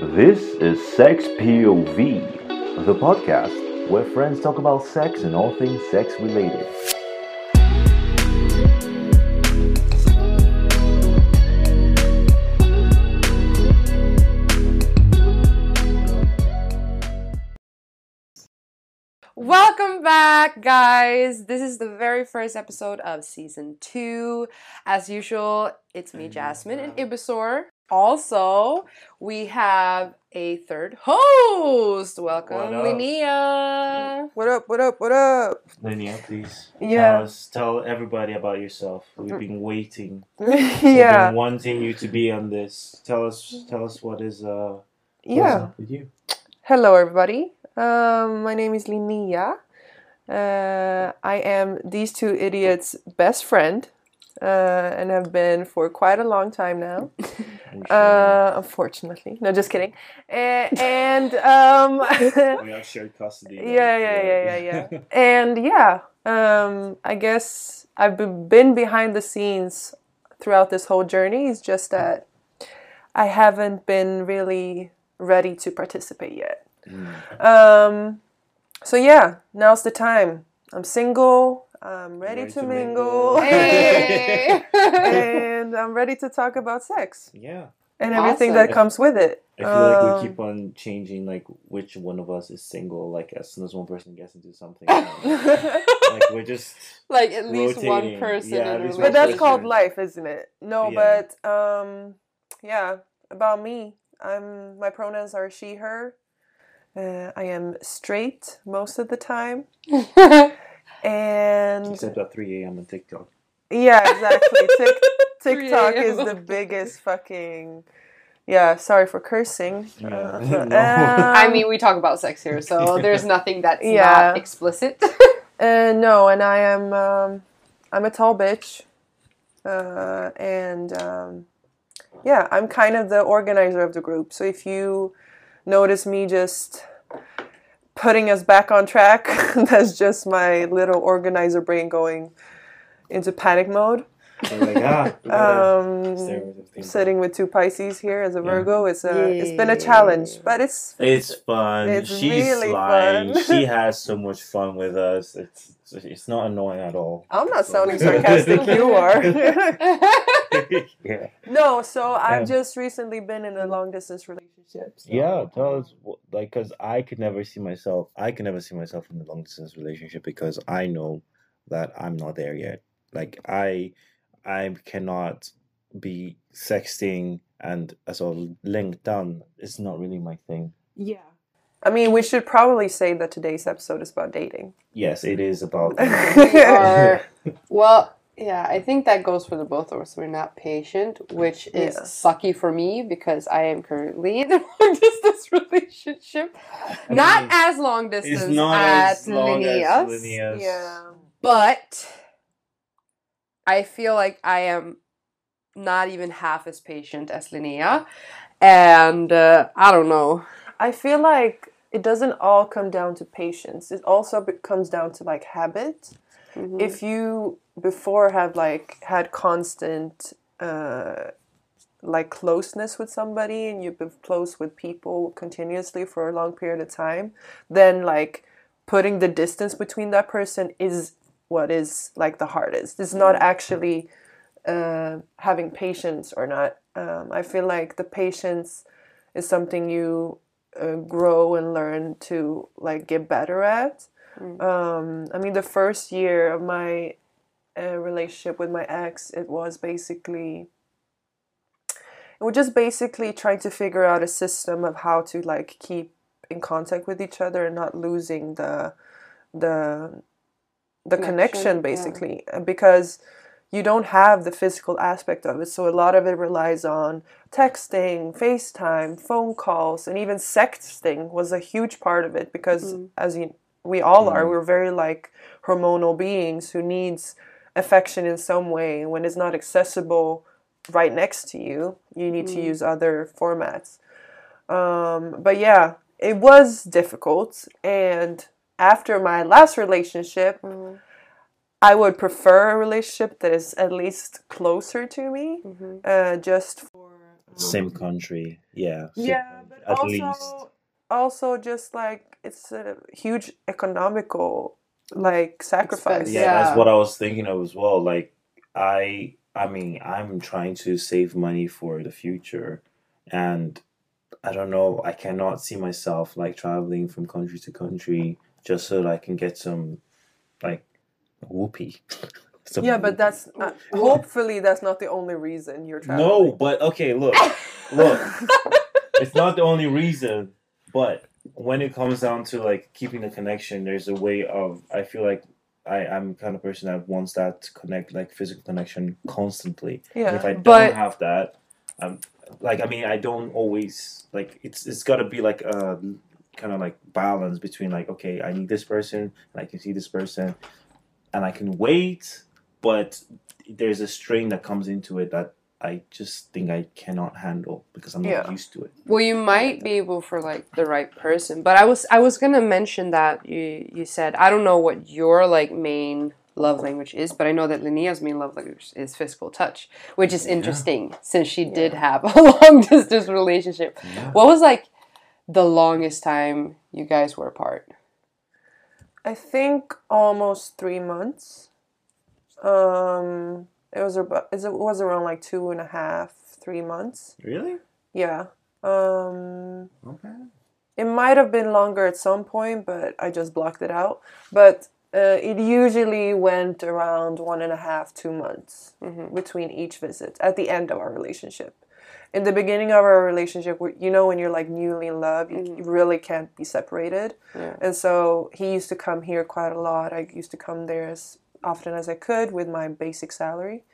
This is Sex POV, the podcast where friends talk about sex and all things sex related. Welcome back, guys. This is the very first episode of season two. As usual, it's me, Jasmine, and Ibisor. Also, we have a third host. Welcome, What? Linnea. What up? What up? What up? Linnea, please. Yeah. Tell us, tell everybody about yourself. We've been waiting. We've yeah. been wanting you to be on this. Tell us, tell us what is uh. what is Yeah. up with you. Hello, everybody. Um, my name is Linnea. Uh, I am these two idiots' best friend, uh, and have been for quite a long time now. Uh, unfortunately, no, just kidding. A- and um, we have shared custody. yeah, yeah, yeah, yeah, yeah. and yeah, um, I guess I've been behind the scenes throughout this whole journey. It's just that I haven't been really ready to participate yet. Mm. Um, so yeah, now's the time. I'm single. I'm ready, Ready to, to mingle, mingle. Hey. And I'm ready to talk about sex Yeah. and everything Awesome. that comes with it. I feel like Um, we keep on changing, like which one of us is single. Like as soon as one person gets into something, like we're just like at least one person Yeah, at a least but that's relationship. called life, isn't it? No, Yeah. but um, yeah. About me, I'm my pronouns are she, her. Uh, I am straight most of the time, and except at three a.m. on TikTok. Yeah, exactly. Tik 3 TikTok is the biggest fucking. Yeah, sorry for cursing. Yeah. Uh, No. I um, mean, we talk about sex here, so there's nothing that's Yeah. not explicit. Uh, no, and I am um, I'm a tall bitch, uh, and um, yeah, I'm kind of the organizer of the group. So if you notice me just putting us back on track, that's just my little organizer brain going into panic mode. We're like, ah, Um, with sitting with two Pisces here as a Yeah. Virgo, it's a it's been a challenge, but it's It's fun. It's She's really lying. fun. she has so much fun with us. It's it's not annoying at all. I'm not sounding sarcastic. you are. yeah. No, so I've Yeah. just recently been in a long distance relationship. so- Yeah, tell us like because I could never see myself. I can never see myself in a long distance relationship because I know that I'm not there yet. Like I, I cannot be sexting and a sort of link done. It's not really my thing. Yeah. I mean, we should probably say that today's episode is about dating. Yes, it is about. we are well yeah i think that goes for the both of us we're not patient which is Yeah. sucky for me because i am currently in a long distance relationship not mean, as long distance it's not as as long as Linnea's, Linnea's. Yeah. but i feel like i am not even half as patient as linnea and uh, i don't know I feel like it doesn't all come down to patience. It also comes down to like habit. Mhm. If you before have like had constant uh, like closeness with somebody and you've been close with people continuously for a long period of time, then like putting the distance between that person is what is like the hardest. It's not actually uh, having patience or not. Um, I feel like the patience is something you uh, grow and learn to like get better at. Mm. Um, I mean, the first year of my uh, relationship with my ex, it was basically it was just basically trying to figure out a system of how to like keep in contact with each other and not losing the the the Connection, connection, yeah. basically Uh, because you don't have the physical aspect of it so a lot of it relies on texting facetime phone calls and even sexting was a huge part of it because Mhm. as you we all are Mhm. we're very like hormonal beings who needs affection in some way when it's not accessible right next to you you need to Mm. use other formats um, but yeah it was difficult and after my last relationship Mhm. i would prefer a relationship that is at least closer to me Mhm. uh, just for Same country, yeah. Yeah, country. but at also, least. also just like it's a huge economical like sacrifice. Yeah, Yeah. that's what I was thinking of as well. Like I I mean, I'm trying to save money for the future and I don't know, I cannot see myself like traveling from country to country just so that I can get some like whoopee. Some Yeah, but that's uh, hopefully that's not the only reason you're traveling. No, but okay, look. Look. it's not the only reason, but when it comes down to like keeping the connection, there's a way of I feel like I, I'm kind of person that wants that to connect like physical connection constantly. And Yeah. if I don't But- have that, I'm like I mean I don't always like it's it's gotta be like a kind of like balance between like okay, I need this person and I can see this person and I can wait, but there's a strain that comes into it that I just think I cannot handle because I'm not Yeah. used to it. Well, you might be able for like the right person, but I was I was gonna mention that you you said I don't know what your like main love language is, but I know that Linnea's main love language is physical touch, which is interesting since she did have a long distance relationship. What was like the longest time you guys were apart? I think almost three months. Um, it was about it was around like two and a half, three months. Really? Yeah. Um, Okay. it might have been longer at some point, but I just blocked it out. But uh, it usually went around one and a half, two months between each visit at the end of our relationship. In the beginning of our relationship, you know, when you're like newly in love, you, you really can't be separated. Yeah. And so he used to come here quite a lot. I used to come there as often as I could with my basic salary.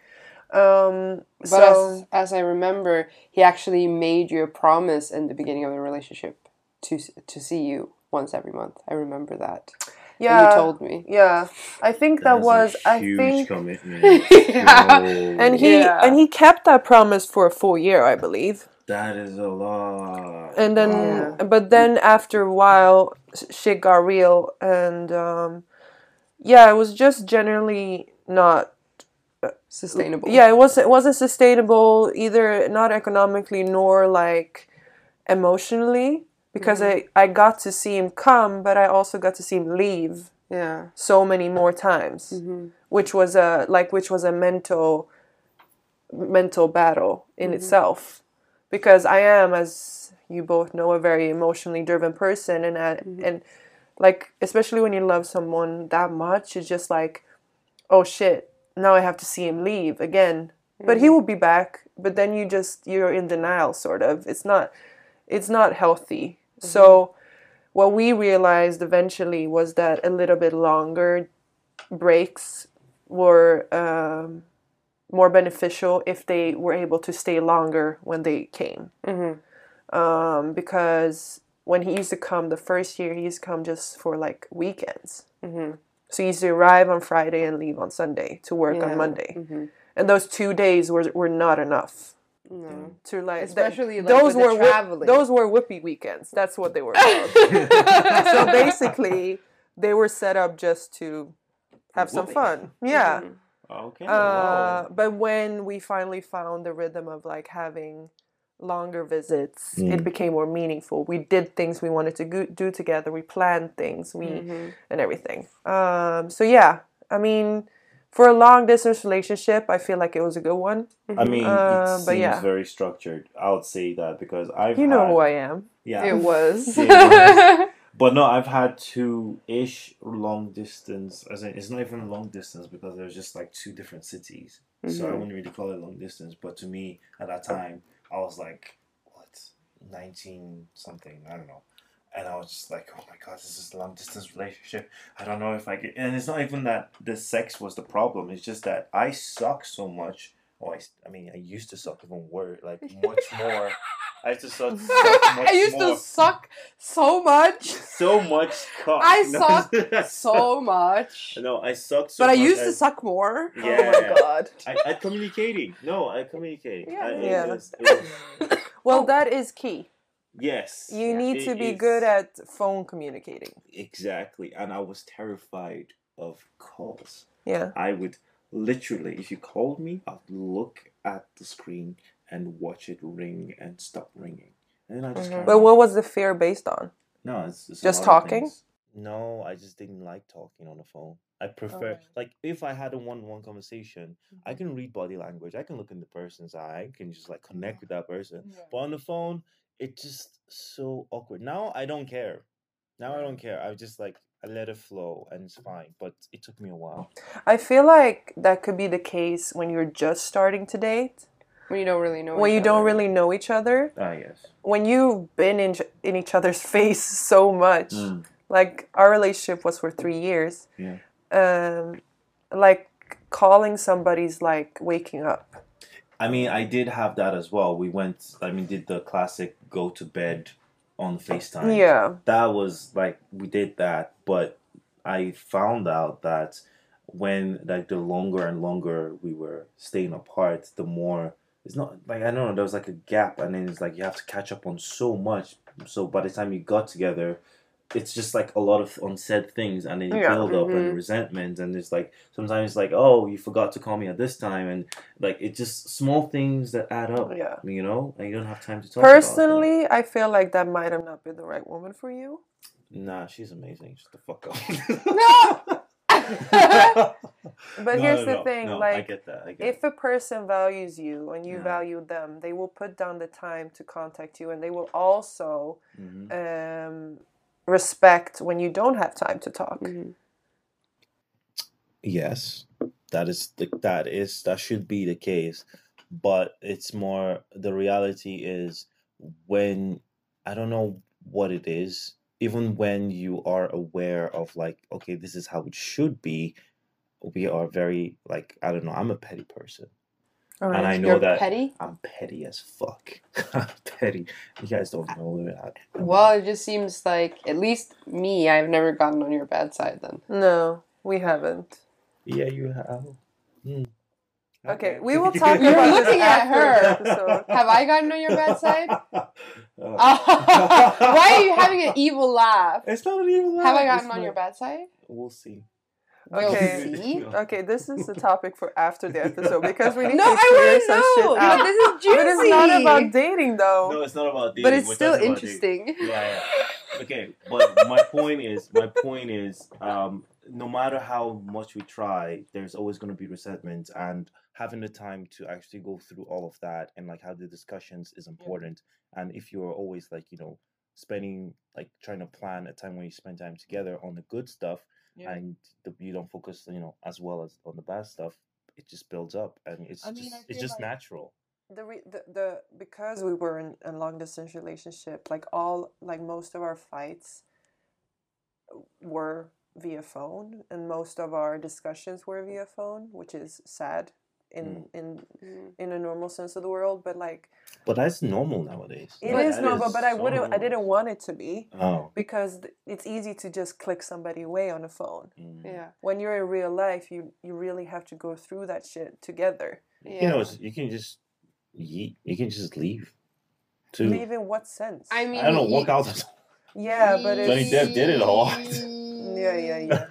Um, But so as, as I remember, he actually made you a promise in the beginning of the relationship to to see you once every month. I remember that. And yeah, you told me. yeah. I think that That's was a I huge think commitment. Yeah. Yo, and he Yeah. and he kept that promise for a full year, I believe. that is a lot. And then, Yeah. but then after a while, shit got real, and um, yeah, it was just generally not. Sustainable. Yeah, it wasn't. It wasn't sustainable either, not economically nor like emotionally, because mm-hmm. I I got to see him come, but I also got to see him leave Yeah. so many more times, mm-hmm. which was a like which was a mental mental battle in mm-hmm. itself. Because I am as you both know a very emotionally driven person and I, and like especially when you love someone that much it's just like oh shit now I have to see him leave again. But he will be back but then you just you're in denial sort of. It's not it's not healthy so what we realized eventually was that a little bit longer breaks were um, more beneficial if they were able to stay longer when they came. Um, because when he used to come the first year, he used to come just for like weekends. So he used to arrive on Friday and leave on Sunday to work Yeah. on Monday. And those two days were, were not enough. No. To like, th- Especially, like, those with the were whi- traveling. those were whippy weekends. That's what they were called. so basically, they were set up just to have some fun. Yeah. Okay. Uh, wow. but when we finally found the rhythm of like having longer visits, Mm. it became more meaningful. We did things we wanted to go- do together. We planned things. We and everything. Um, so yeah, I mean, for a long distance relationship, I feel like it was a good one. I mean, Uh, it but seems yeah. very structured. I would say that because I've You know had, who I am. yeah, It was. Yeah, But no, I've had two ish long distance. As in, it's not even long distance because there's just like two different cities. So I wouldn't really call it long distance. But to me, at that time, I was like, what, nineteen something? I don't know. And I was just like, oh my god, this is a long distance relationship. I don't know if I could. And it's not even that the sex was the problem. It's just that I suck so much. Oh, I, I mean, I used to suck even worse, like much more. I used to suck, suck much I used more to suck so much. so much cock. I suck so much. No, I suck so But I used to suck more. Oh Yeah. my god. I, I communicating. No, I communicating. Yeah, I, it yeah. was- it was- Well, oh. that is key. Yes. You Yeah. need It to be is- good at phone communicating. Exactly. And I was terrified of calls. Yeah. I would literally, if you called me, I'd look at the screen and watch it ring and stop ringing. And then I just Mhm. But what was the fear based on? No, it's, it's Just talking? No, I just didn't like talking on the phone. I prefer Oh. like if I had a one-on-one conversation, I Mm-hmm. can read body language. I can look in the person's eye. I can just like connect with that person. Yeah. But on the phone, it's just so awkward. Now I don't care. Now I don't care. I just like I let it flow and it's fine. But it took me a while. I feel like that could be the case when you're just starting to date, When you don't really know. when each you don't really know each other, Ah yes. when you've been in in each other's face so much. Mm. Like our relationship was for three years. Yeah. Um, like calling somebody's like waking up. I mean, I did have that as well. We went. I mean, did the classic go to bed on Facetime. Yeah. that was like we did that but i found out that when like the longer and longer we were staying apart the more it's not like i don't know there was like a gap and then it's like you have to catch up on so much so by the time you got together it's just like a lot of unsaid things and then you Yeah. build up Mhm. and resentment and it's like sometimes it's like oh you forgot to call me at this time and like it's just small things that add up Yeah. you know and you don't have time to talk about. Personally, I feel like that might have not been the right woman for you. Nah, she's amazing. Just the fuck up. No! But No, here's no, the no, thing, like get that. I get if a person values you and you value them, they will put down the time to contact you and they will also Mhm. um, respect when you don't have time to talk. Mhm. Yes, that is the, that is that should be the case, but it's more the reality is when I don't know what it is. Even when you are aware of like, okay, this is how it should be, we are very like I don't know. I'm a petty person, All and I know You're that petty. I'm petty as fuck. I'm petty. You guys don't know that. Well, it just seems like at least me, I've never gotten on your bad side. Then No, we haven't. Yeah, you have. Hmm. Okay, we will talk You're about this looking at after her. have I gotten on your bad side? Uh, Why are you having an evil laugh? It's not an evil laugh. Have I it's gotten on not- your bad side? We'll see. We'll Okay. see. Okay, this is the topic for after the episode because we need No, to clear I some want to shit know. out. But this is juicy. But it's not about dating though. No, it's not about dating. But it's We're still talking about dating. interesting. Yeah, yeah. Okay, but my point is, my point is, um, no matter how much we try, there's always going to be resentment, and having the time to actually go through all of that and like have the discussions is important. And if you're always like, you know, spending like trying to plan a time when you spend time together on the good stuff, Yeah. and the, you don't focus, you know, as well as on the bad stuff, it just builds up, and it's I mean, just it's just like- natural. the, re- the the because we were in a long distance relationship like all like most of our fights were via phone and most of our discussions were via phone which is sad in in Mm. in a normal sense of the world but like But that's normal nowadays. it Like, is that normal but i so wouldn't i didn't want it to be Oh. because it's easy to just click somebody away on a phone mm. Yeah. when you're in real life you you really have to go through that shit together Yeah. You know, you can just yeet. You can just leave. To leave in what sense I mean, I don't know, y- walk out. yeah but it's Johnny Depp did it a lot. Yeah, yeah, yeah.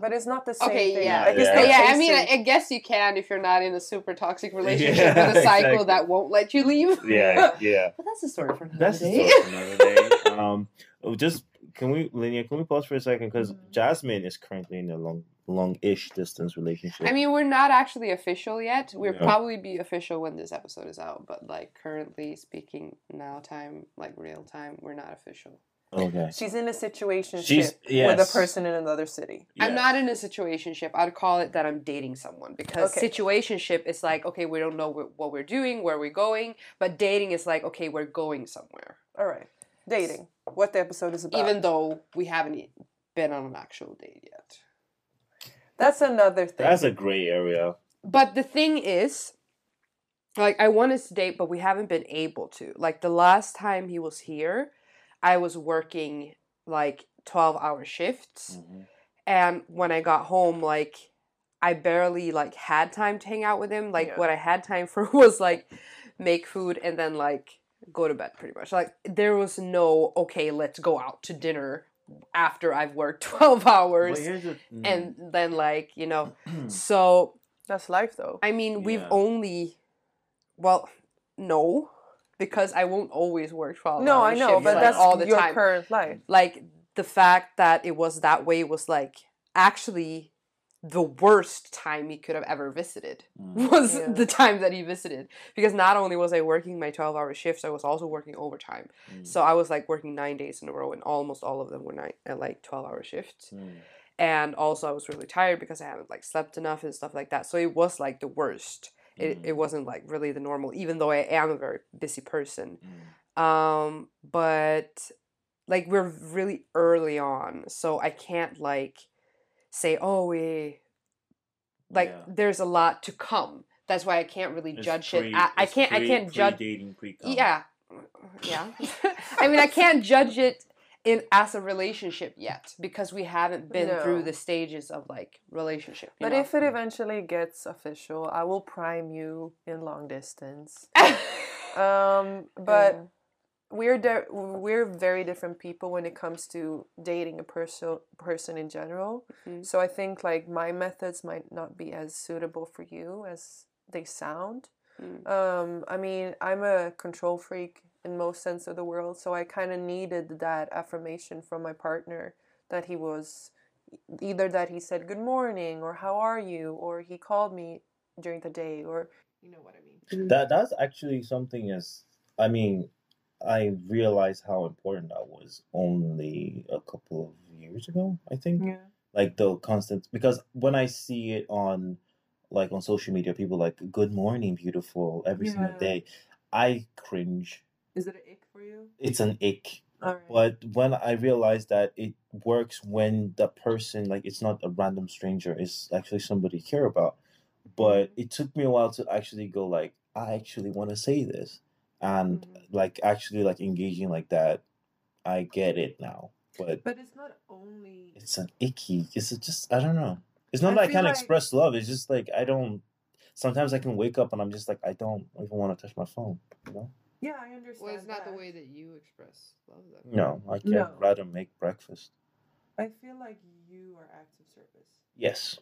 But it's not the same Okay, thing. yeah. Like, Yeah. not yeah, I mean, I. I guess you can if you're not in a super toxic relationship Yeah, with a cycle exactly. that won't let you leave. yeah, yeah. But that's a story for another That's the day. story for another day. Um, oh, just can we, Linnea? Can we pause for a second? Because Mm-hmm. Jasmine is currently in a long, long-ish distance relationship. I mean, we're not actually official yet. We'll Yeah. probably be official when this episode is out, but like currently speaking now time, like real time, we're not official. Okay. She's in a situation She's- with a person in another city. I'm not in a situationship. I'd call it that I'm dating someone because Okay. situationship is like, okay, we don't know what we're doing, where we're going, but dating is like, okay, we're going somewhere. All right. Dating. What the episode is about. Even though we haven't been on an actual date yet. That's another thing. That's a gray area. But the thing is, like, I want us to date, but we haven't been able to. Like, the last time he was here, I was working like 12 hour shifts. Mhm. And when I got home, like, I barely like had time to hang out with him. Like, Yeah. what I had time for was like make food and then like go to bed pretty much. Like, there was no, okay, let's go out to dinner after I've worked 12 But hours. here's the, mm. And then, like, you know, so That's life, though. I mean, we've Yeah. only, well, no, because I won't always work 12 No, I know, shifts, but like, that's all the your time. current life. like the fact that it was that way was like actually the worst time he could have ever visited Mm. was Yeah. the time that he visited because not only was I working my 12 hour shifts I was also working overtime Mm. so I was like working 9 days in a row and almost all of them were nine at like 12 hour shifts Mm. and also I was really tired because I haven't like slept enough and stuff like that so it was like the worst it, it Mm. wasn't like really the normal even though I am a very busy person Mm. um but like we're really early on so i can't like say oh we like Yeah. there's a lot to come that's why i can't really It's judge pre- it I, I can't i can't judge yeah yeah i mean i can't judge it in as a relationship yet because we haven't been through the stages of like relationship But know? if it eventually gets official, I will prime you in long distance. Um, but Yeah. we're de- we're very different people when it comes to dating a person person in general. Mhm. So I think like my methods might not be as suitable for you as they sound. Mm. Um, I mean, I'm a control freak in most sense of the world, so I kind of needed that affirmation from my partner that he was either that he said good morning or how are you or he called me during the day or you know what I mean. That that's actually something as I mean, I realized how important that was only a couple of years ago, I think. Yeah. Like the constant because when I see it on like on social media, people like good morning, beautiful, every single day. I cringe. Is it an ick for you? It's an ick. Right. But when I realized that it works when the person, like, it's not a random stranger, it's actually somebody you care about. But it took me a while to actually go, like, I actually want to say this. And, Mhm. like, actually, like, engaging like that, I get it now. But But it's not only it's an icky, it's just, I don't know. It's not I that I can't like- express love. It's just, like, I don't, sometimes I can wake up and I'm just like, I don't even want to touch my phone, you know? Yeah, I understand. well it's not the way that you express love though No, I can No. rather make breakfast. I feel like you are acts of service. Yes.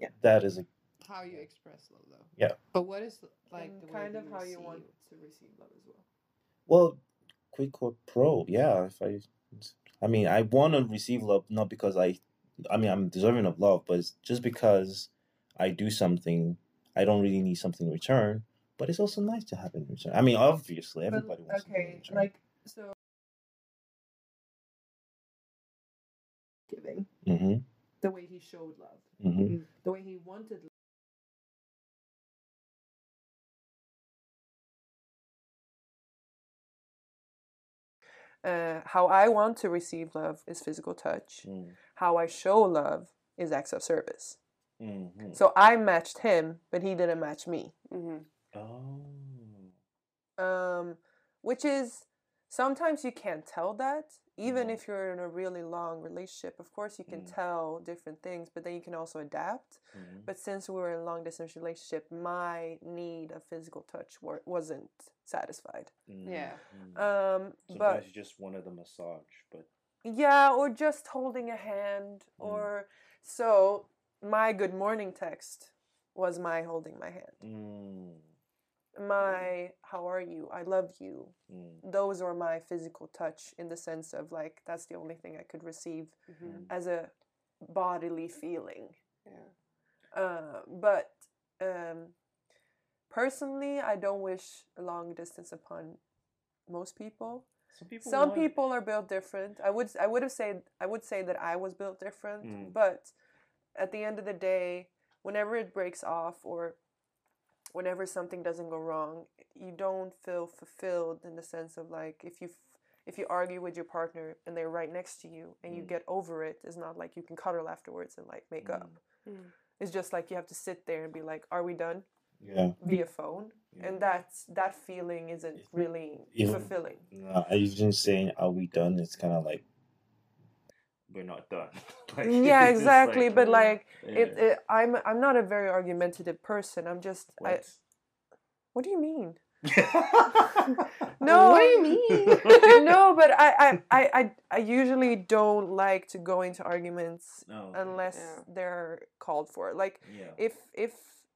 Yeah. That is a how you express love though Yeah. but what is like and the kind that of you how you want to receive love as well. Well, quick or pro, yeah. If I, I mean, I want to receive love not because I, I mean, I'm deserving of love, but it's just because I do something. I don't really need something in return, but it's also nice to have in return. I mean, obviously, everybody wants something in okay, like so giving mm-hmm, the way he showed love, mm-hmm, the way he wanted Uh, how I want to receive love is physical touch. mm, How I show love is acts of service. mm-hmm. So I matched him, but he didn't match me. Mhm. Oh, um, which is sometimes you can't tell that even Mhm. if you're in a really long relationship of course you can Mm. tell different things but then you can also adapt mhm. but since we were in a long distance relationship my need of physical touch wa- wasn't satisfied Yeah. Mhm. um, Sometimes but you just wanted a massage, but yeah or just holding a hand Mm. or so my good morning text was my holding my hand mm, my how are you i love you mm, those are my physical touch in the sense of like that's the only thing I could receive Mhm. as a bodily feeling. Yeah. Uh, but um, personally, I don't wish long distance upon most people. some people. Some want- people are built different. I would I would have said I would say that I was built different. Mm. But at the end of the day, whenever it breaks off or whenever something doesn't go wrong, you don't feel fulfilled in the sense of like if you if you argue with your partner and they're right next to you and you Mm. get over it, it's not like you can cuddle afterwards and like make Mm. up. Mm. It's just like you have to sit there and be like, "Are we done?" Yeah. via phone, yeah. and that's that feeling isn't really even- fulfilling. No, I even saying, "Are we done?" It's kind of like we're not done. Like, yeah, exactly. like, but like yeah. it, it, I'm I'm not a very argumentative person. I'm just I. What? What do you mean? No. What do you mean? no, but I, I, I, I, I usually don't like to go into arguments No, okay. unless Yeah. they're called for. Like yeah. if if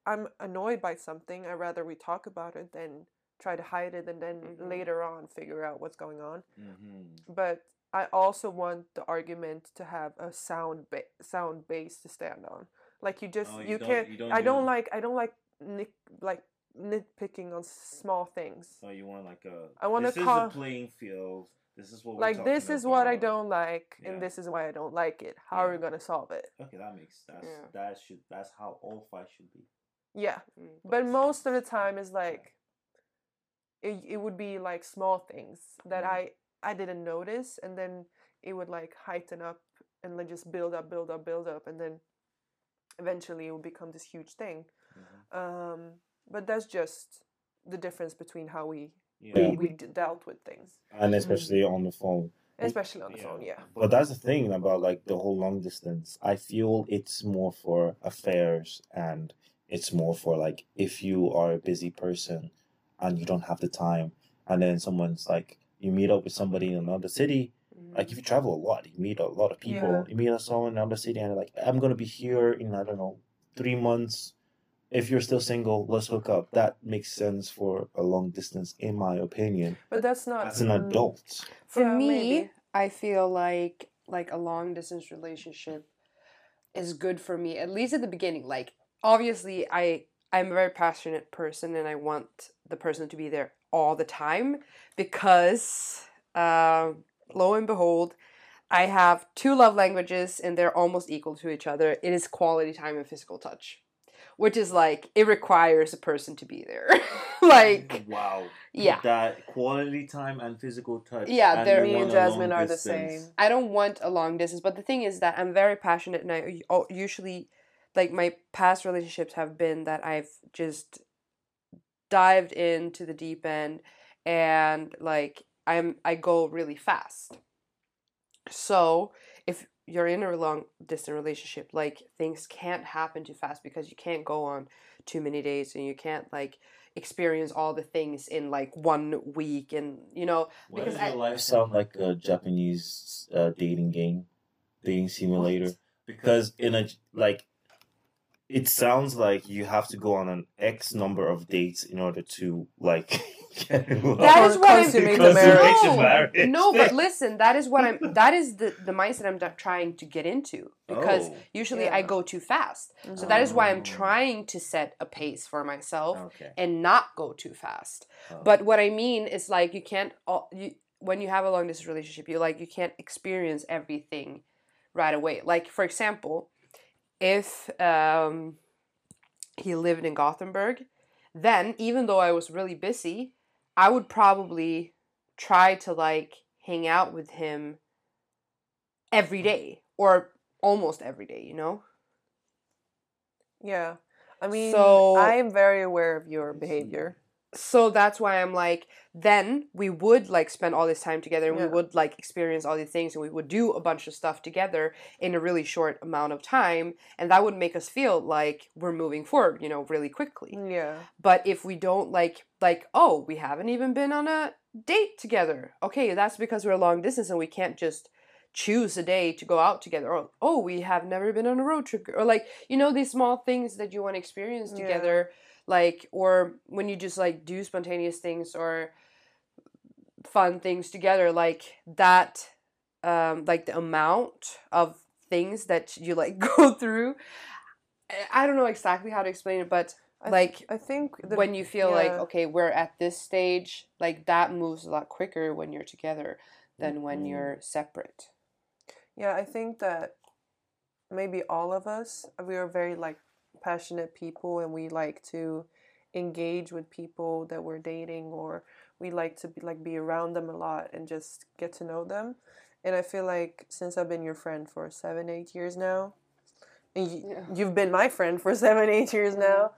I'm annoyed by something, I'd rather we talk about it than try to hide it and then Mhm. later on figure out what's going on Mm-hmm. but I also want the argument to have a sound ba- sound base to stand on. Like you just Oh, you, you can't. you don't I do- don't like I don't like nick like nitpicking on small things. So you want like a. I wanna This is call- the playing field. This is what. We're Like this talking is what I don't like, Yeah. and this is why I don't like it. How are we gonna solve it? Okay, that makes that's Yeah. that should that's how all fights should be. Yeah, Mm. but most of the time is like it, it would be like small things that Mhm. I I didn't notice, and then it would like heighten up and then just build up, build up, build up, and then eventually it would become this huge thing. Mhm. Um, but that's just the difference between how we Yeah, we, we d- dealt with things, and especially on the phone. especially on the phone. Yeah, But that's the thing about like the whole long distance. I feel it's more for affairs and it's more for like if you are a busy person and you don't have the time and then someone's like you meet up with somebody in another city Mhm. like if you travel a lot you meet a lot of people Yeah. you meet someone in another city and like i'm gonna be here in i don't know three months if you're still single let's hook up that makes sense for a long distance in my opinion but that's not as an mm, adult For Yeah, me, maybe. I feel like like a long distance relationship is good for me at least at the beginning. Like obviously I I'm a very passionate person and I want the person to be there all the time because uh, lo and behold I have two love languages and they're almost equal to each other. It is quality time and physical touch. Which is like it requires a person to be there. like wow yeah. that quality time and physical touch Yeah, and they're- me and want a long Jasmine are the same. I don't want a long distance, but the thing is that I'm very passionate, and I usually, like my past relationships have been that I've just dived into the deep end, and like I'm I go really fast. So if you're in a long distance relationship, like things can't happen too fast because you can't go on too many days, and you can't like experience all the things in like one week, and you know Why Because does I- your life sound like a Japanese uh, dating game, dating simulator? Because in a like, it sounds like you have to go on an X number of dates in order to like get in love. That is what I'm Consummate the no, marriage. no, but listen, that is what I'm. That is the the mindset I'm trying to get into because Oh. usually I go too fast. So Mhm. that is why I'm Oh. trying to set a pace for myself okay. and not go too fast. Oh. But what I mean is like you can't all you when you have a long distance relationship, you like you can't experience everything right away. Like for example, if um he lived in Gothenburg, then even though I was really busy, I would probably try to like hang out with him every day or almost every day, you know? Yeah. I mean, So- I am very aware of your behavior. So that's why I'm like, then we would like spend all this time together and Yeah. we would like experience all these things and we would do a bunch of stuff together in a really short amount of time. And that would make us feel like we're moving forward, you know, really quickly. Yeah. But if we don't like, like, oh, we haven't even been on a date together. Okay, that's because we're a long distance and we can't just choose a day to go out together. Or, oh, we have never been on a road trip. Or like, you know, these small things that you want to experience Yeah. Like or when you just like do spontaneous things or fun things together like that um like the amount of things that you like go through I- don't know exactly how to explain it but I th- like I think the, when you feel like okay we're at this stage like that moves a lot quicker when you're together than when Mhm. you're separate Yeah, I think that maybe all of us we are very like passionate people and we like to engage with people that we're dating or we like to be like be around them a lot and just get to know them. And I feel like since I've been your friend for 7 8 years now and you, Yeah. you've been my friend for 7 8 years now,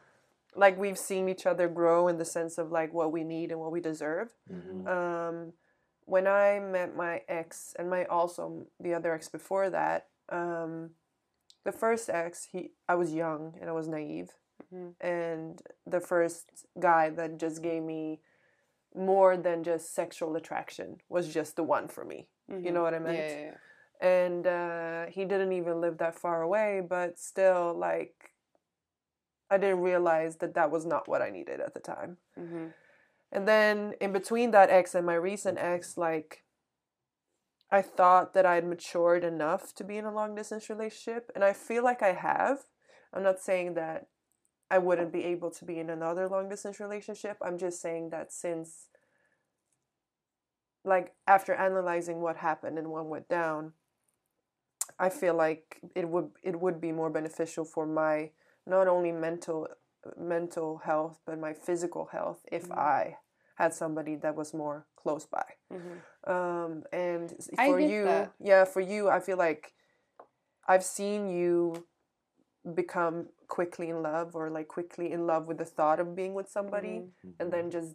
like we've seen each other grow in the sense of like what we need and what we deserve Mhm. um, when I met my ex and my also the other ex before that, um, the first ex, he I was young and I was naive, Mhm. and the first guy that just gave me more than just sexual attraction was just the one for me. You know what I meant? yeah, yeah, yeah. And uh, he didn't even live that far away, but still, like, I didn't realize that that was not what I needed at the time Mhm. And then in between that ex and my recent ex, like I thought that I'd matured enough to be in a long distance relationship, and I feel like I have. I'm not saying that I wouldn't be able to be in another long distance relationship. I'm just saying that since like after analyzing what happened and what went down, I feel like it would it would be more beneficial for my not only mental mental health but my physical health if Mhm. I had somebody that was more close by. Mhm. Um, and for you, that. yeah, for you, I feel like I've seen you become quickly in love or like quickly in love with the thought of being with somebody and then just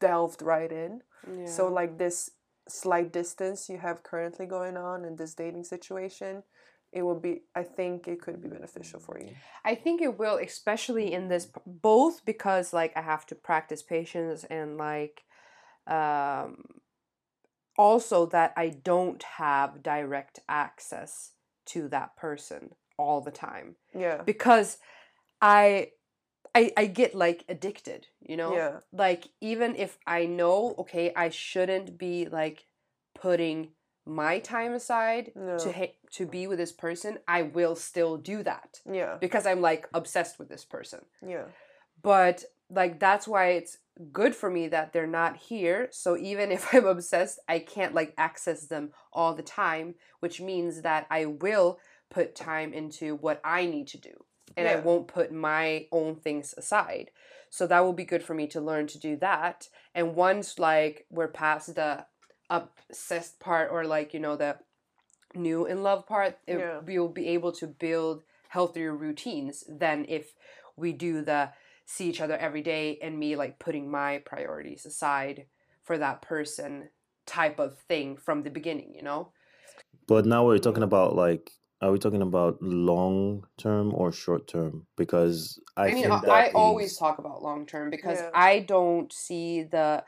delved right in. Yeah. So like this slight distance you have currently going on in this dating situation, it will be I think it could be beneficial for you. I think it will, especially in this, both because like I have to practice patience and like, um, also that I don't have direct access to that person all the time Yeah. because I, I, I get like addicted, you know. Yeah. Like even if I know, okay, I shouldn't be like putting my time aside No. to ha- to be with this person, I will still do that Yeah. because I'm like obsessed with this person. Yeah. But like that's why it's good for me that they're not here. So even if I'm obsessed, I can't like access them all the time, which means that I will put time into what I need to do. And I won't put my own things aside. So that will be good for me to learn to do that. And once like we're past the obsessed part or like, you know, the new in love part, it, Yeah. we'll be able to build healthier routines than if we do the see each other every day and me like putting my priorities aside for that person type of thing from the beginning, you know? But now we're talking about like, are we talking about long term or short term? Because I, I, mean, think I, that I always talk about long term because Yeah. I don't see the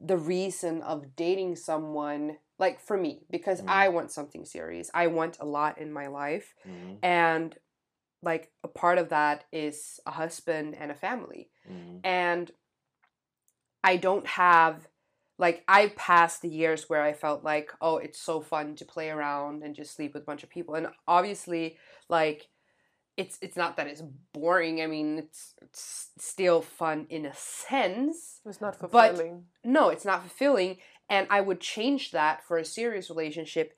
the reason of dating someone like for me because Mm. I want something serious. I want a lot in my life Mhm, and like a part of that is a husband and a family. mhm. and I don't have like I passed the years where I felt like oh it's so fun to play around and just sleep with a bunch of people and obviously like it's it's not that it's boring I mean it's, it's still fun in a sense It's not But- fulfilling. no it's not fulfilling and I would change that for a serious relationship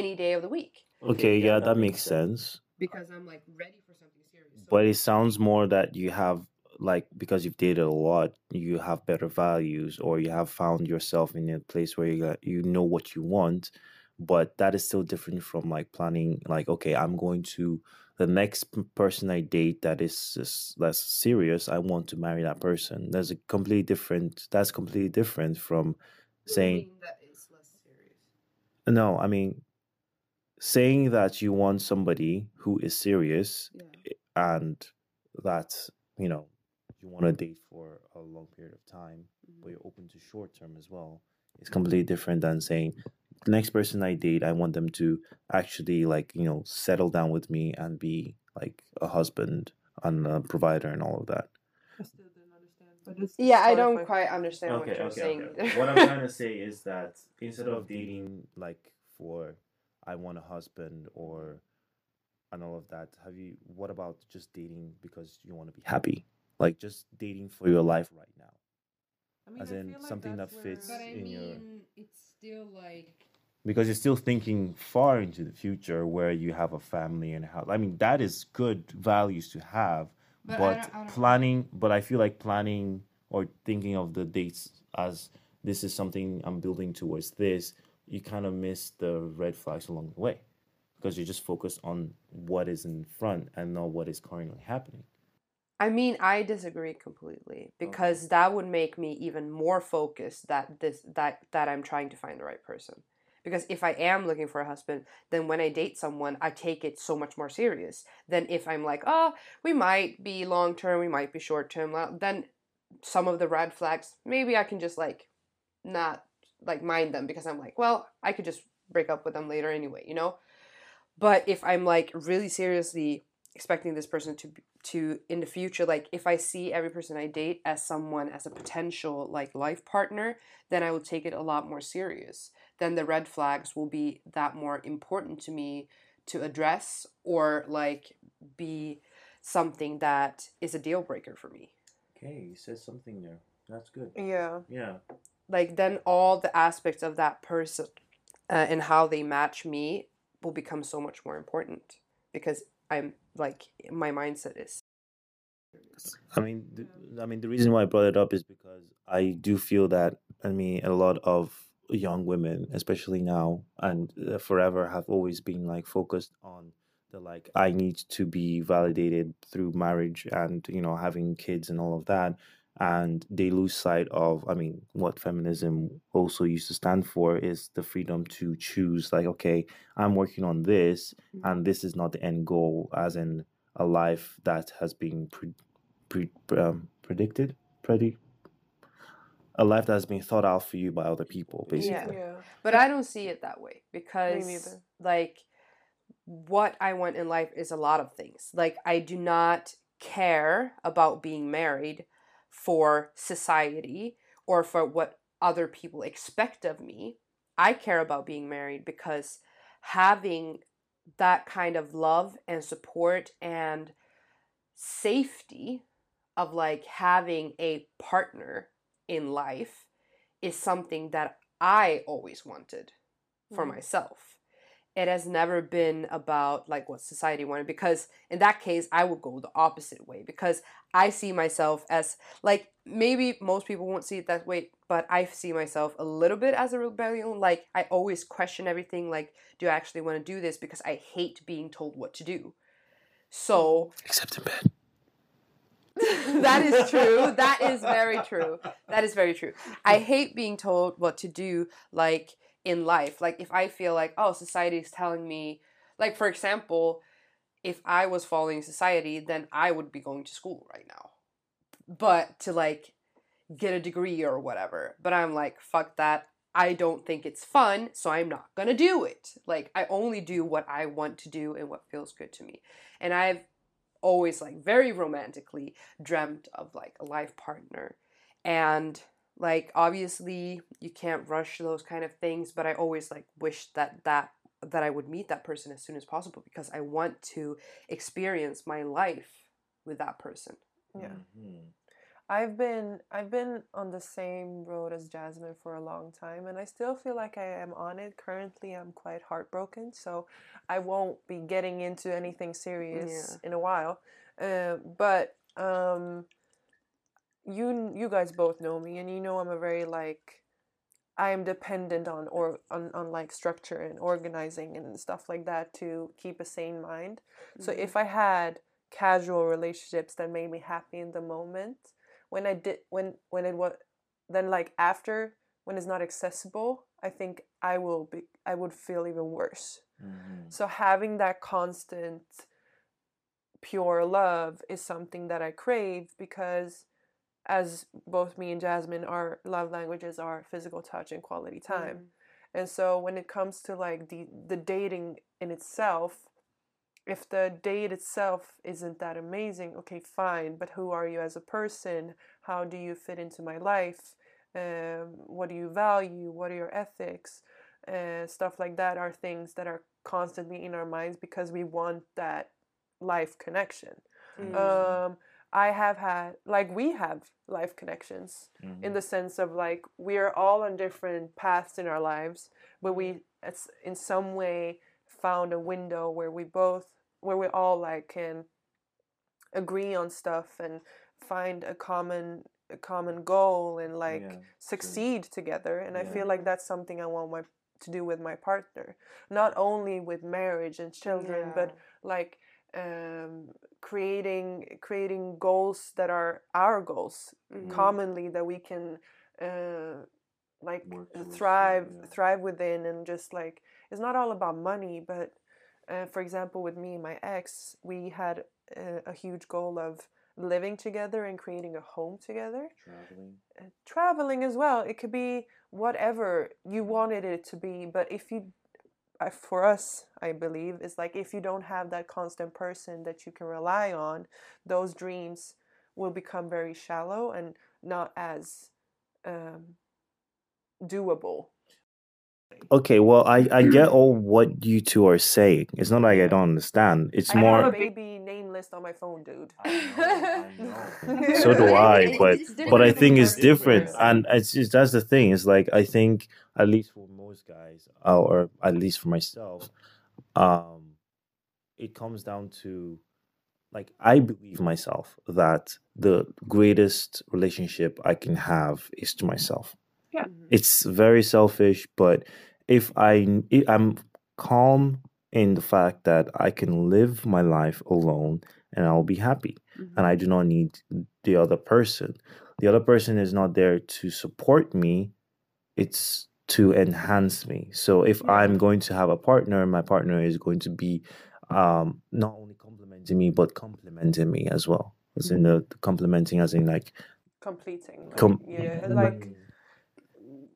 any day of the week Okay, yeah, that makes sense. because I'm like ready for something serious But it sounds more that you have like because you've dated a lot, you have better values, or you have found yourself in a place where you got, you know what you want. But that is still different from like planning. Like, okay, I'm going to the next person I date that is that's serious. I want to marry that person. That's a completely different. That's completely different from saying that is less serious no. I mean, saying that you want somebody who is serious yeah eh, and that you know you want to date for a long period of time but mm-hmm. you're open to short term as well it's completely different than saying the next person i date i want them to actually like you know settle down with me and be like a husband and a provider and all of that. I still didn't understand. But it's yeah I don't if quite understand what you're saying. what i'm trying to say is that instead of dating like for i want a husband or and all of that have you what about just dating because you want to be happy? Like just dating for your life right now. I mean, as I in feel like something that fits where- in your it's still like because you're still thinking far into the future where you have a family and how i mean that is good values to have But I don't- I don't- planning but i feel like planning or thinking of the dates as this is something i'm building towards this you kind of miss the red flags along the way because you just focus on what is in front and not what is currently happening. I mean, I disagree completely because that would make me even more focused that this that that I'm trying to find the right person. Because if I am looking for a husband, then when I date someone, I take it so much more serious than if I'm like, oh, we might be long term, we might be short term. Then some of the red flags, maybe I can just like not like mind them because I'm like, well, I could just break up with them later anyway, you know. But if I'm like really seriously expecting this person to to in the future like if i see every person i date as someone as a potential like life partner then i will take it a lot more serious then the red flags will be that more important to me to address or like be something that is a deal breaker for me Okay, you said something there. That's good. Yeah. Yeah. like then all the aspects of that person uh, and how they match me will become so much more important because i'm like my mindset is I mean, the, I mean, the reason why I brought it up is because I do feel that I mean, a lot of young women, especially now and uh, forever, have always been like focused on the like I need to be validated through marriage and you know having kids and all of that, and they lose sight of I mean, what feminism also used to stand for is the freedom to choose. Like, okay, I'm working on this, and this is not the end goal, as in a life that has been pre- pre- um, predicted, pretty a life that has been thought out for you by other people, basically. Yeah. yeah. but i don't see it that way because like what i want in life is a lot of things like i do not care about being married for society or for what other people expect of me i care about being married because having that kind of love and support and safety of like having a partner in life is something that I always wanted for Mhm. myself. It has never been about like what society wanted because in that case I would go the opposite way because I see myself as like maybe most people won't see it that way but I see myself a little bit as a rebellion like I always question everything like do I actually want to do this because I hate being told what to do. So Except in bed. That is true. That is very true. That is very true. I hate being told what to do, like in life. Like if I feel like, oh, society is telling me, like for example, if I was following society, then I would be going to school right now. But to like get a degree or whatever. But I'm like, fuck that. I don't think it's fun, so I'm not gonna do it. Like I only do what I want to do and what feels good to me. And I've always like very romantically dreamt of like a life partner and like obviously you can't rush those kind of things but i always like wish that that that i would meet that person as soon as possible because i want to experience my life with that person Yeah. Mhm. I've been I've been on the same road as Jasmine for a long time and I still feel like I am on it. Currently I'm quite heartbroken, so I won't be getting into anything serious Yeah. in a while. Uh, but um you you guys both know me and you know I'm a very like I am dependent on or on, on like structure and organizing and stuff like that to keep a sane mind. So Mhm. if I had casual relationships that made me happy in the moment, when I did when when it was then like after when it's not accessible, I think I will be I would feel even worse. Mhm. So having that constant pure love is something that I crave because as both me and Jasmine our love languages are physical touch and quality time. And so when it comes to like the the dating in itself, if the date itself isn't that amazing, okay, fine. But who are you as a person? How do you fit into my life? Um, what do you value? What are your ethics? Uh, stuff like that are things that are constantly in our minds because we want that life connection. Mm. Um, I have had like we have life connections Mhm. in the sense of like we are all on different paths in our lives, but we it's in some way found a window where we both where we all like can agree on stuff and find a common a common goal and like Yeah, succeed together and i feel like that's something i want my to do with my partner. Not only with marriage and children but like um, creating creating goals that are our goals Mhm. commonly that we can uh, like thrive thrive within and just like it's not all about money but uh, for example with me and my ex we had a, a huge goal of living together and creating a home together Traveling. uh, traveling as well it could be whatever you wanted it to be but if you I, for us, I believe, is like if you don't have that constant person that you can rely on, those dreams will become very shallow and not as um, doable. Okay, well, I I get all what you two are saying. It's not like I don't understand. It's I have more a baby name list on my phone, dude. so do I, It's- but it's different but I think it's different, and it's just, that's the thing. It's like I think at least for most guys, uh, or at least for myself, um, it comes down to like I believe myself that the greatest relationship I can have is to myself. Mhm. It's very selfish, but if I if I'm calm in the fact that I can live my life alone and I'll be happy and I do not need the other person. The other person is not there to support me, it's to enhance me. So if I'm going to have a partner, my partner is going to be um, not only complimenting me, but complimenting me as well. As in the complimenting, as in like, Completing. like, Com- yeah, like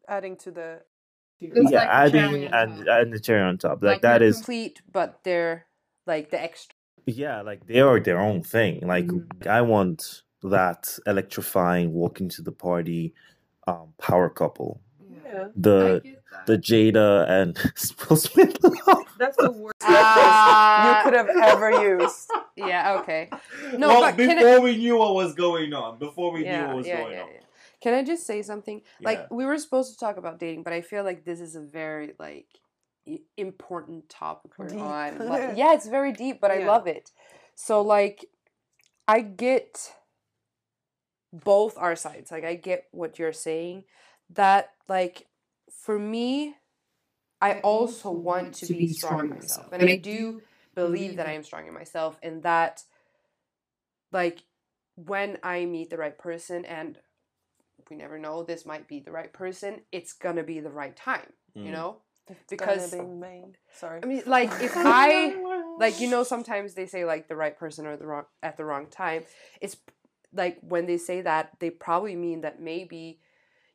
adding to the. It's yeah, like adding and, and the cherry on top. Like, Like that complete, but they're like the extra. yeah, like they are their own thing. Like Mhm. I want that electrifying walk into the party um, power couple. Yeah. The the Jada and Will Smith. That's the worst. Ah. you could have ever used. Yeah. Okay. No, well, but can before it- we knew what was going on, before we knew what was yeah, going yeah, on. Yeah. Can I just say something? Yeah. Like we were supposed to talk about dating, but I feel like this is a very like important topic we're Deep. on. Like, yeah, it's very deep, but I love it. So like, I get both our sides. Like I get what you're saying. That like for me, I, also want to be strong in myself, and I do believe that I am strong in myself and that like when I meet the right person and we never know this might be the right person, it's gonna be the right time, you Mm. know? It's Because- be May. Sorry. I mean like if I like you know sometimes they say like the right person or the wrong at the wrong time. It's like when they say that they probably mean that maybe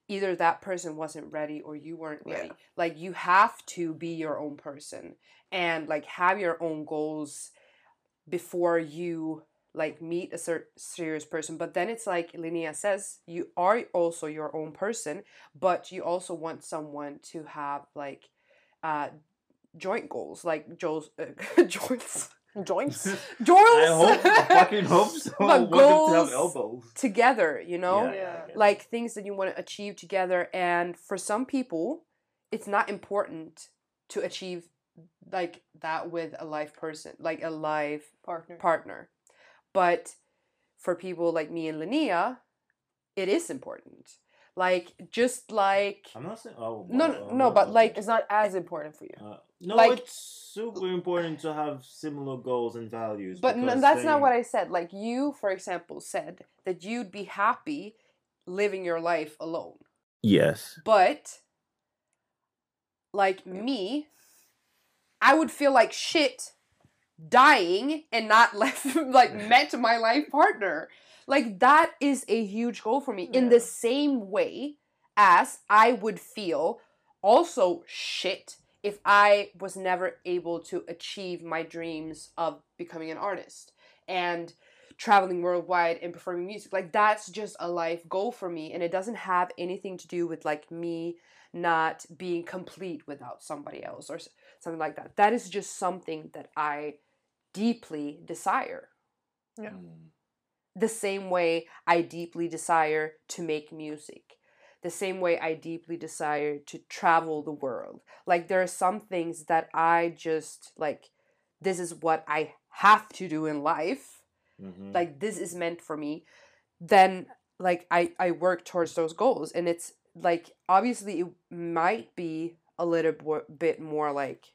either that person wasn't ready or you weren't Yeah. ready. Like you have to be your own person and like have your own goals before you like meet a cer- serious person but then it's like linnea says you are also your own person but you also want someone to have like uh joint goals like joel's uh, joints Joints. joel's I hope, I fucking hope so. But I want them to goals- elbows. together you know Yeah, Yeah. yeah. like things that you want to achieve together and for some people it's not important to achieve like that with a live person like a live Partner. partner but for people like me and Linnea it is important like just like I'm not saying. Oh, No, well, no, but, like- It's not as important for you. Uh, no, like- it's super important to have similar goals and values. but n- because that's not what i said like you for example said that you'd be happy living your life alone Yes. But like me, I would feel like shit dying and not left like met my life partner. Like that is a huge goal for me. In the same way as I would feel also shit if I was never able to achieve my dreams of becoming an artist and traveling worldwide and performing music. Like that's just a life goal for me and it doesn't have anything to do with like me not being complete without somebody else or something like that. That is just something that I deeply desire. Yeah. Mm. The same way I deeply desire to make music. The same way I deeply desire to travel the world. Like there are some things that I just like this is what I have to do in life Mhm. like this is meant for me then like i i work towards those goals and it's like obviously it might be a little bo- bit more like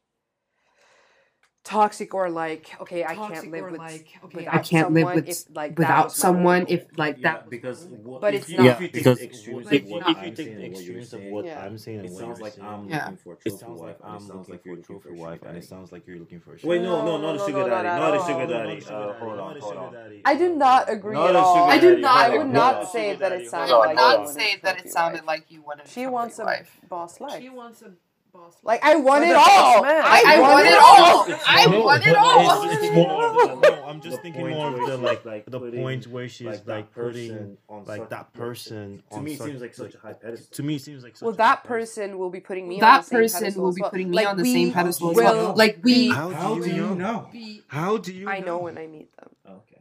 toxic or like okay i can't live or with like, okay, without I can't live with if, like without someone if like Yeah, that. because what, But if it's you, not. if you take because the extremes like, of what if I'm you saying take the what extremes of what Yeah. I'm saying It sounds like saying, I'm Yeah. looking for a trophy sounds like wife, I'm it sounds looking like for you're a looking for trophy wife, and it sounds like you're looking for a Wait, no, no, No, not a sugar daddy, not not a sugar daddy. Not a Uh, sugar hold on, hold on. i do not agree at all I do not- I would not say that it Hold sounded I would not say that it sounded like you wanted. She wants a boss life. She wants a Like I want it all. I, I I want want it it all. all. I no, want it all. It's, it's more the, no, I'm just The thinking more of the like, like, the point where she's like, like, putting on like such- that person. To on me, it such- seems like such a high pedestal. To me, it seems like such Well, a that high person will be putting me on that the same person pedestal will as be well. putting me Like, on the we same pedestal as well. Like we, How do you know? know? How do you? I know when I meet them. Oh, okay.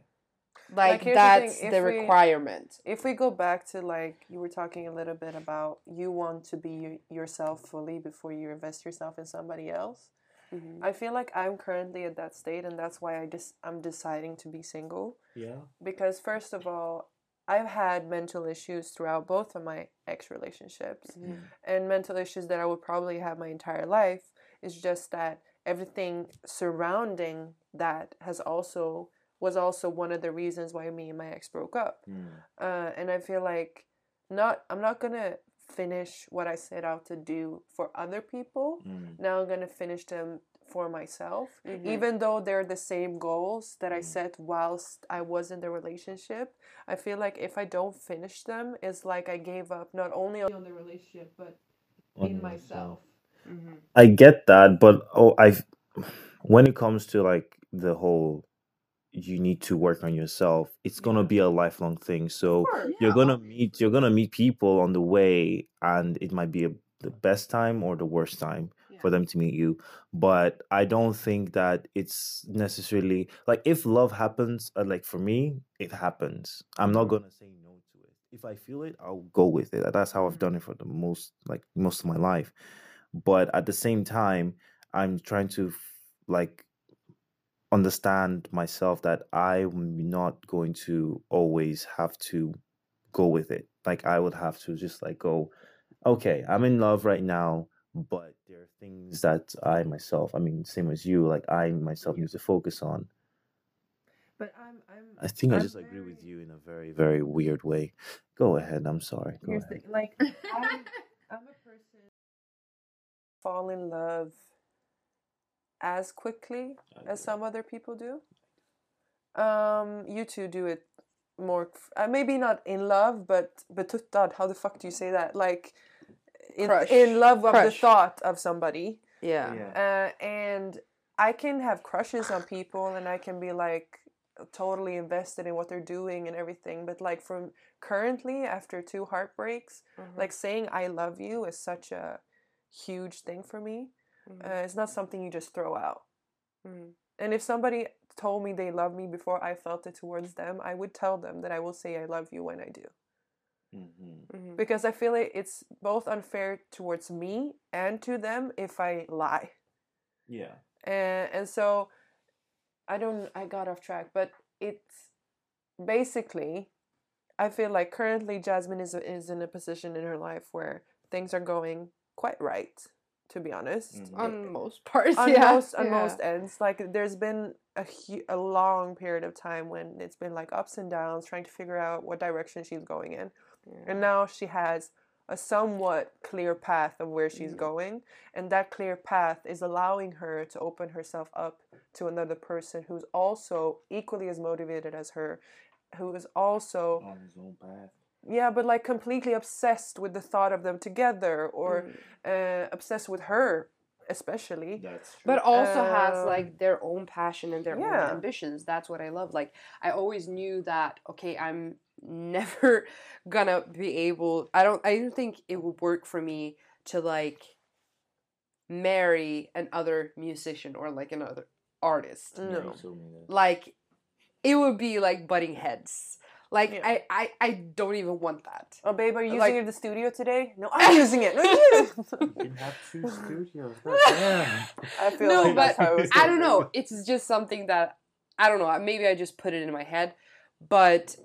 Like, here's the thing, that's if the we- requirement. If we go back to like you were talking a little bit about you want to be yourself fully before you invest yourself in somebody else. Mhm. I feel like I'm currently at that state, and that's why I just I'm deciding to be single. Yeah. Because first of all, I've had mental issues throughout both of my ex relationships, Mhm. and mental issues that I would probably have my entire life. Is just that everything surrounding that has also was also one of the reasons why me and my ex broke up. Mm. Uh, and I feel like not I'm not gonna finish what I set out to do for other people. Mm. Now I'm gonna finish them for myself, Mhm. even though they're the same goals that I Mm. set whilst I was in the relationship. I feel like if I don't finish them, it's like I gave up not only on the relationship but in myself. Mhm. I get that, but oh, I when it comes to like the whole you need to work on yourself, it's gonna be a lifelong thing. So you're gonna meet you're gonna meet people on the way, and it might be a, the best time or the worst time for them to meet you. But I don't think that it's necessarily like if love happens, uh, like for me, it happens. I'm not gonna say no to it. If I feel it, I'll go with it. That's how I've done it for the most like most of my life. But at the same time, I'm trying to like understand myself that I'm not going to always have to go with it. Like I would have to just like go, okay, I'm in love right now, but there are things that I myself, I mean, same as you, like I myself need to focus on. But I'm I'm I think I I'm just agree with you in a very, very weird way. Go ahead. I'm sorry. Go Here's ahead. the, like I'm, I'm a person fall in love as quickly as some other people do. Um, you two do it more. f- Uh, maybe not in love, but betuttad. How the fuck do you say that? Like in, Crush. in love of the Crush. thought of somebody. Yeah. Uh, and I can have crushes on people, and I can be like totally invested in what they're doing and everything. But like from currently, after two heartbreaks, Mhm. like saying I love you is such a huge thing for me. Mhm. Uh, it's not something you just throw out. Mhm. And if somebody told me they love me before I felt it towards them, I would tell them that I will say I love you when I do. Mm-hmm. Mhm. Because I feel like it's both unfair towards me and to them if I lie. Yeah. and and so I don't I got off track, but it's basically I feel like currently Jasmine is is in a position in her life where things are going quite right, to be honest. Mhm. On most parts, on yeah. most on yeah. most ends, like there's been a hu- a long period of time when it's been like ups and downs, trying to figure out what direction she's going in, and now she has a somewhat clear path of where she's Mm. going and that clear path is allowing her to open herself up to another person who's also equally as motivated as her who is also On his own path. Yeah but like completely obsessed with the thought of them together or Mm. uh, obsessed with her especially That's true. but also has Um, like their own passion and their yeah. own ambitions that's what i love like i always knew that okay i'm never gonna be able i don't i don't think it would work for me to like marry another musician or like another artist no you told me that. like it would be like butting heads like Yeah. I, I i don't even want that oh babe are you using Like- it in the studio today no i'm using it no you You have two studios. Goddamn. i feel No, like that's but how I don't know. It's just something that I don't know. Maybe I just put it in my head, but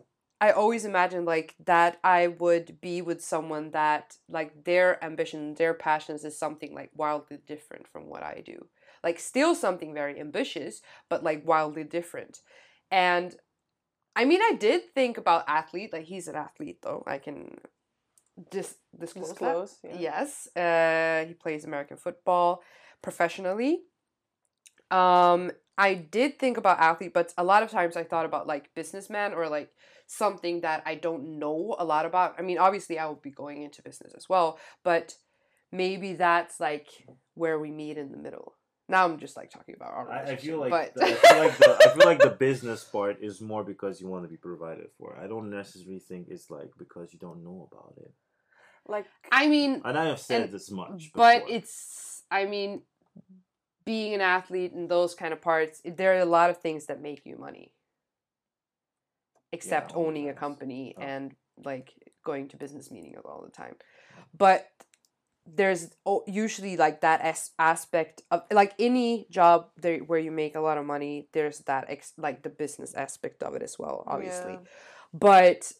I always imagined like that I would be with someone that like their ambition, their passions is something like wildly different from what I do. Like still something very ambitious, but like wildly different. And I mean, I did think about athlete. Like he's an athlete, though. I can dis- disclose, disclose yeah. Yes, uh, he plays American football professionally. Um, I did think about athlete, but a lot of times I thought about like businessman or like something that I don't know a lot about. I mean, obviously I will be going into business as well, but maybe that's like where we meet in the middle. Now I'm just like talking about our I, I feel like but the, I feel like the I feel like the business part is more because you want to be provided for. I don't necessarily think it's like because you don't know about it. Like I mean, And I have said And- this much, but before. it's I mean, being an athlete and those kind of parts, there are a lot of things that make you money. Except all the owning a company Oh. and like going to business meetings all the time. But there's usually like that as- aspect of like any job there where you make a lot of money there's that ex- like the business aspect of it as well obviously Yeah. but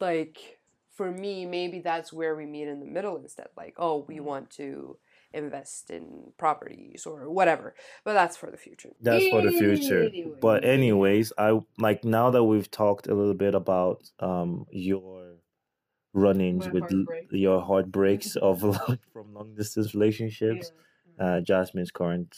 like for me maybe that's where we meet in the middle instead like oh we Mhm. want to invest in properties or whatever but that's for the future that's for the future. But anyways, I like now that we've talked a little bit about um your run-ins My with l- heartbreak. your heartbreaks of long- from long distance relationships. Uh, Jasmine's current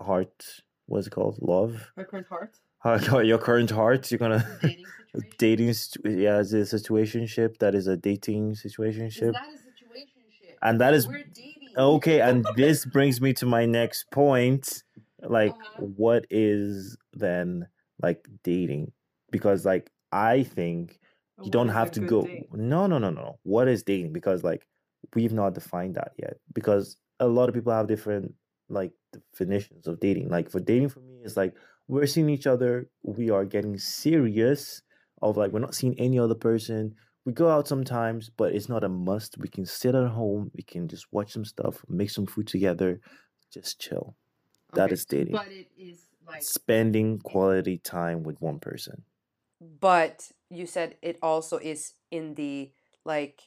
heart, what's it called? Love. My current heart. How- Your current heart. You're gonna Dating dating. situ- Yeah, is it a situationship that is a dating situationship, Is that a situationship? and that is We're dating. okay. And this brings me to my next point. Like, Uh-huh. what is then like dating? Because like I think you don't have to go. no no no no what is dating? Because like we've not defined that yet. Because a lot of people have different like definitions of dating. Like for dating for me it's like we're seeing each other we are getting serious of like we're not seeing any other person. We go out sometimes but it's not a must. We can sit at home we can just watch some stuff make some food together just chill. That Okay, is dating. But it is like spending quality time with one person. But you said it also is in the like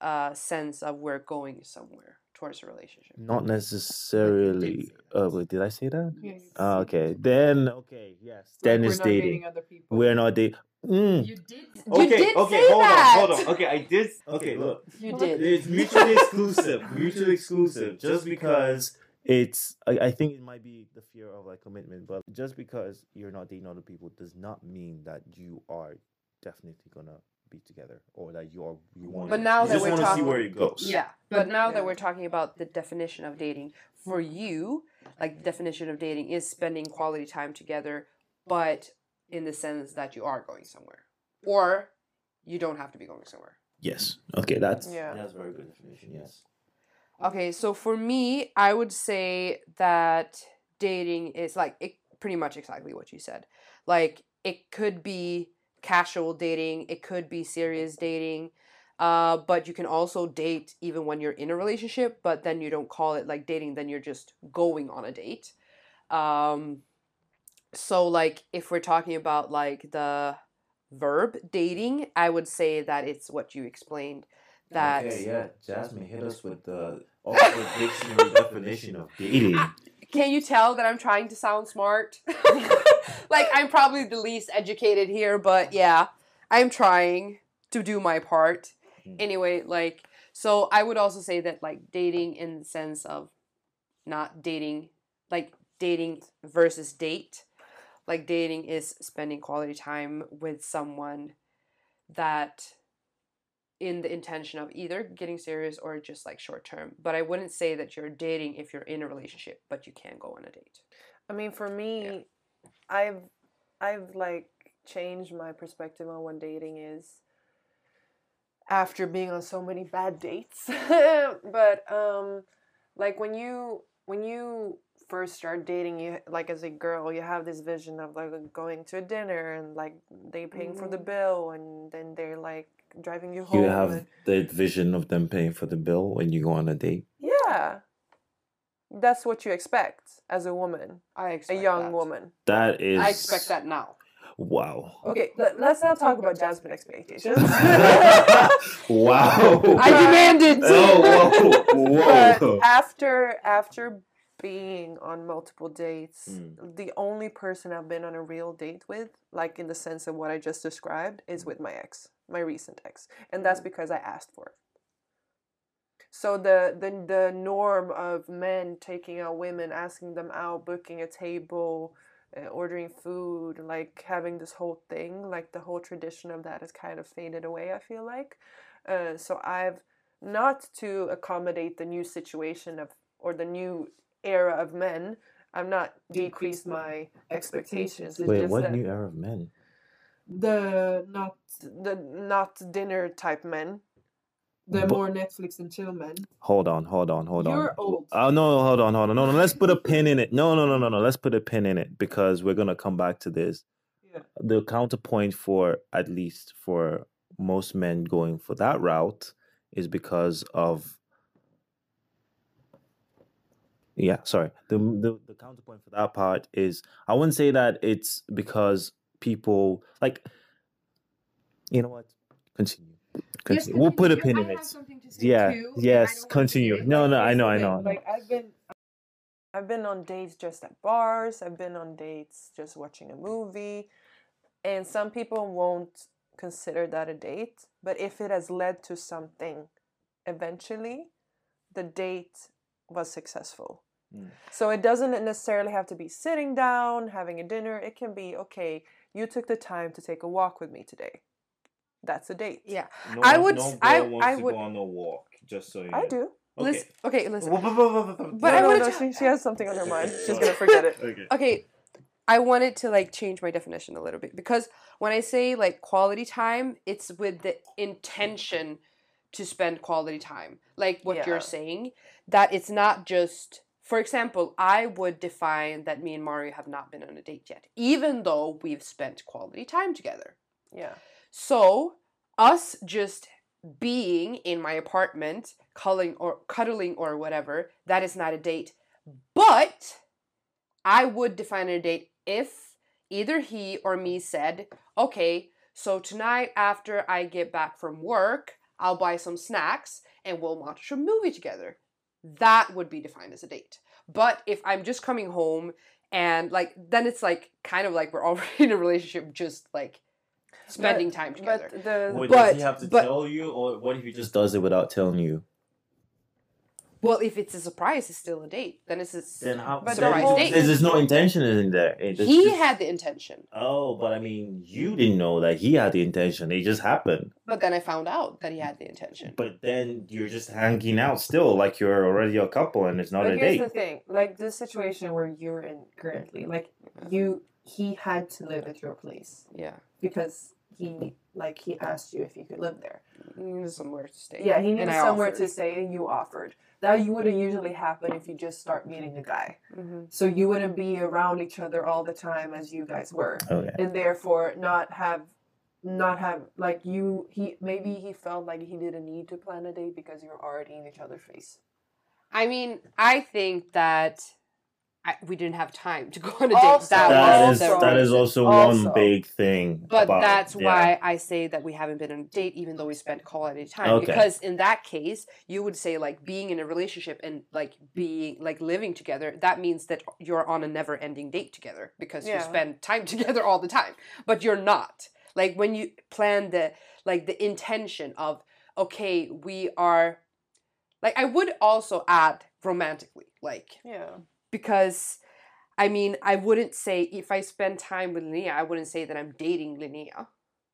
uh sense of we're going somewhere towards a relationship. Not necessarily say uh wait did i say that? Yeah, you Ah, okay. Then okay yes. Like then we're it's dating other people. we're not dating mm. You did. You did say hold that! on hold on. Okay i did okay look. you did. It's mutually exclusive mutually exclusive. Just because it's I, I think it might be the fear of like commitment but just because you're not dating other people does not mean that you are definitely gonna be together or that you are you want But now you that we're want to see talking- where it goes Yeah, but But- now that we're talking about the definition of dating, for you, like the definition of dating is spending quality time together, but in the sense that you are going somewhere, or you don't have to be going somewhere. yes okay that's Yeah. that's a very good definition yes Okay, so for me, I would say that dating is like it, pretty much exactly what you said. Like it could be casual dating, it could be serious dating, uh, but you can also date even when you're in a relationship, but then you don't call it like dating, then you're just going on a date. Um, so like if we're talking about like the verb dating, I would say that it's what you explained. That Okay, yeah, Jasmine hit us with the Oxford Dictionary definition of dating. Can you tell that I'm trying to sound smart? like I'm probably the least educated here, but yeah, I'm trying to do my part. Mm. Anyway, like so I would also say that like dating in the sense of not dating like dating versus date. Like dating is spending quality time with someone that in the intention of either getting serious or just like short term. But I wouldn't say that you're dating if you're in a relationship, but you can go on a date. I mean, for me, I've I've like changed my perspective on what dating is after being on so many bad dates. but um, like when you when you first start dating, you like as a girl, you have this vision of like going to a dinner and like they paying for the Mhm. bill, and then they're like driving you home. You have and- the vision of them paying for the bill when you go on a date. yeah. That's what you expect as a woman, I a expect a young that. woman. That is. I expect that now. Wow. Okay, let, us not talk about Jasmine expectations. wow. I demanded. Oh, whoa. but after after being on multiple dates, Mm. the only person I've been on a real date with, like in the sense of what I just described, is with my ex, my recent ex, and that's because I asked for it. So the the the norm of men taking out women, asking them out, booking a table, uh, ordering food, like having this whole thing, like the whole tradition of that has kind of faded away. I feel like, uh, so I've not to accommodate the new situation of or the new era of men. I'm not decreased my expectations. It's Wait, just what new era of men? the not the not dinner type men. The But- more Netflix and chill men. Hold on, hold on, hold on. You're old. Oh no, hold on, hold on. No, no, let's put a pin in it. No, no, no, no, no. Let's put a pin in it because we're gonna come back to this. Yeah. The counterpoint for at least for most men going for that route is because of yeah, sorry. The, the the counterpoint for that part is I wouldn't say that it's because people like you know what? Continue. We'll put a pin in it. Yeah, yes, continue. No, no, I know, I know. Like I've been I've been on dates just at bars. I've been on dates just watching a movie. And some people won't consider that a date. But if it has led to something eventually, the date was successful. Mm. So it doesn't necessarily have to be sitting down, having a dinner. It can be, okay, you took the time to take a walk with me today. That's a date. Yeah. I would s- I- I would- go on a walk, just so you I do. Listen, okay, listen. But But I no, wanna no, she, she has something on her mind. She's gonna forget it. Okay. okay i wanted to like change my definition a little bit because when i say like quality time it's with the intention to spend quality time like what Yeah. you're saying that it's not just for example i would define that me and mario have not been on a date yet even though we've spent quality time together Yeah. So us just being in my apartment cuddling or cuddling or whatever that is not a date but I would define a date if either he or me said, okay, so tonight after I get back from work, I'll buy some snacks and we'll watch a movie together. That would be defined as a date. But if I'm just coming home and like, then it's like kind of like we're already in a relationship, just like spending time together. But the Wait, But- does he have to but- tell you, or what if he just does it without telling you? well, if it's a surprise, it's still a date. Then it's a Then how? But so the surprise whole- date. There's, there's no intention in there. It just- he just- had the intention, Oh, but I mean, you didn't know that he had the intention. It just happened. but then I found out that he had the intention. But then you're just hanging out still, like you're already a couple, and it's not but a here's date. the thing, like the situation where you're in currently, like you he had to live at your place Yeah, because he like he asked you if you could live there. he needed somewhere to stay. Yeah, he And needed I somewhere offered. to stay and you offered. That you wouldn't usually happen if you just start meeting a guy. hmm So you wouldn't be around each other all the time as you guys were. Okay. And therefore not have not have like you he maybe he felt like he didn't need to plan a date because you're already in each other's face. I mean, I think that I, we didn't have time to go on a date. Also- that That was is the that is also, Also. one big thing. But about- that's yeah. why I say that we haven't been on a date, even though we spent quality time. Okay. Because in that case, you would say like being in a relationship and like being like living together. That means that you're on a never-ending date together because you spend time together all the time. But you're not. Like when you plan the like the intention of okay, we are. Like I would also add romantically, like yeah. Because I mean, I wouldn't say if I spend time with Linnea, I wouldn't say that I'm dating Linnea,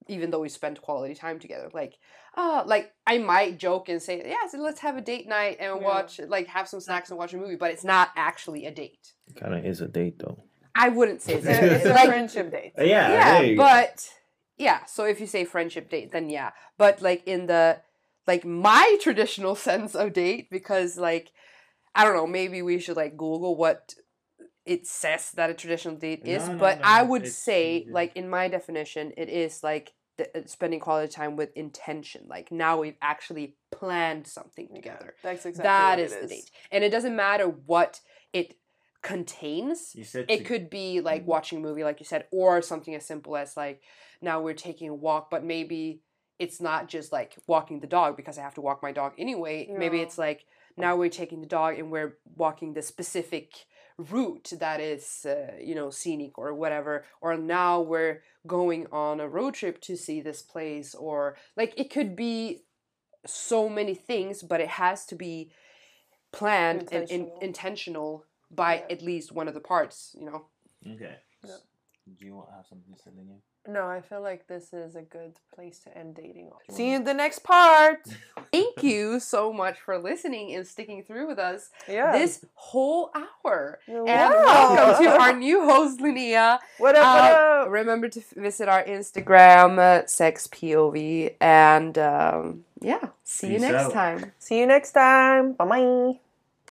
even though we spend quality time together. Like, ah, like I might joke and say, yeah, so let's have a date night and Yeah. watch, like, have some snacks and watch a movie, but it's not actually a date. kind of is a date though. I wouldn't say It's a, it's a like, friendship date. Uh, yeah, yeah, there you go. but yeah. So if you say friendship date, then yeah. But like in the like my traditional sense of date, because like I don't know, maybe we should like Google what it says that a traditional date is. No, no, but no, I would it's- say, it- like in my definition, it is like the, uh, spending quality time with intention. Like now we've actually planned something together. That's exactly That what is it the date, and it doesn't matter what it contains You said it could be like Mm-hmm. watching a movie like you said or something as simple as like now we're taking a walk but maybe it's not just like walking the dog because i have to walk my dog anyway maybe it's like now we're taking the dog and we're walking the specific route that is uh, you know scenic or whatever or now we're going on a road trip to see this place or like it could be so many things but it has to be planned and in, Intentional. intentional by Yeah. at least one of the parts you know Okay. Yeah. Do you want to have something to say, Linnea? No, I feel like this is a good place to end dating. See you in the next part. Thank you so much for listening and sticking through with us Yeah. this whole hour. Wow. And welcome to our new host, Linnea. What up? What Uh, up? remember to visit our Instagram, uh, sexpov, and um, yeah, see you next out. time. See you next time. Bye bye.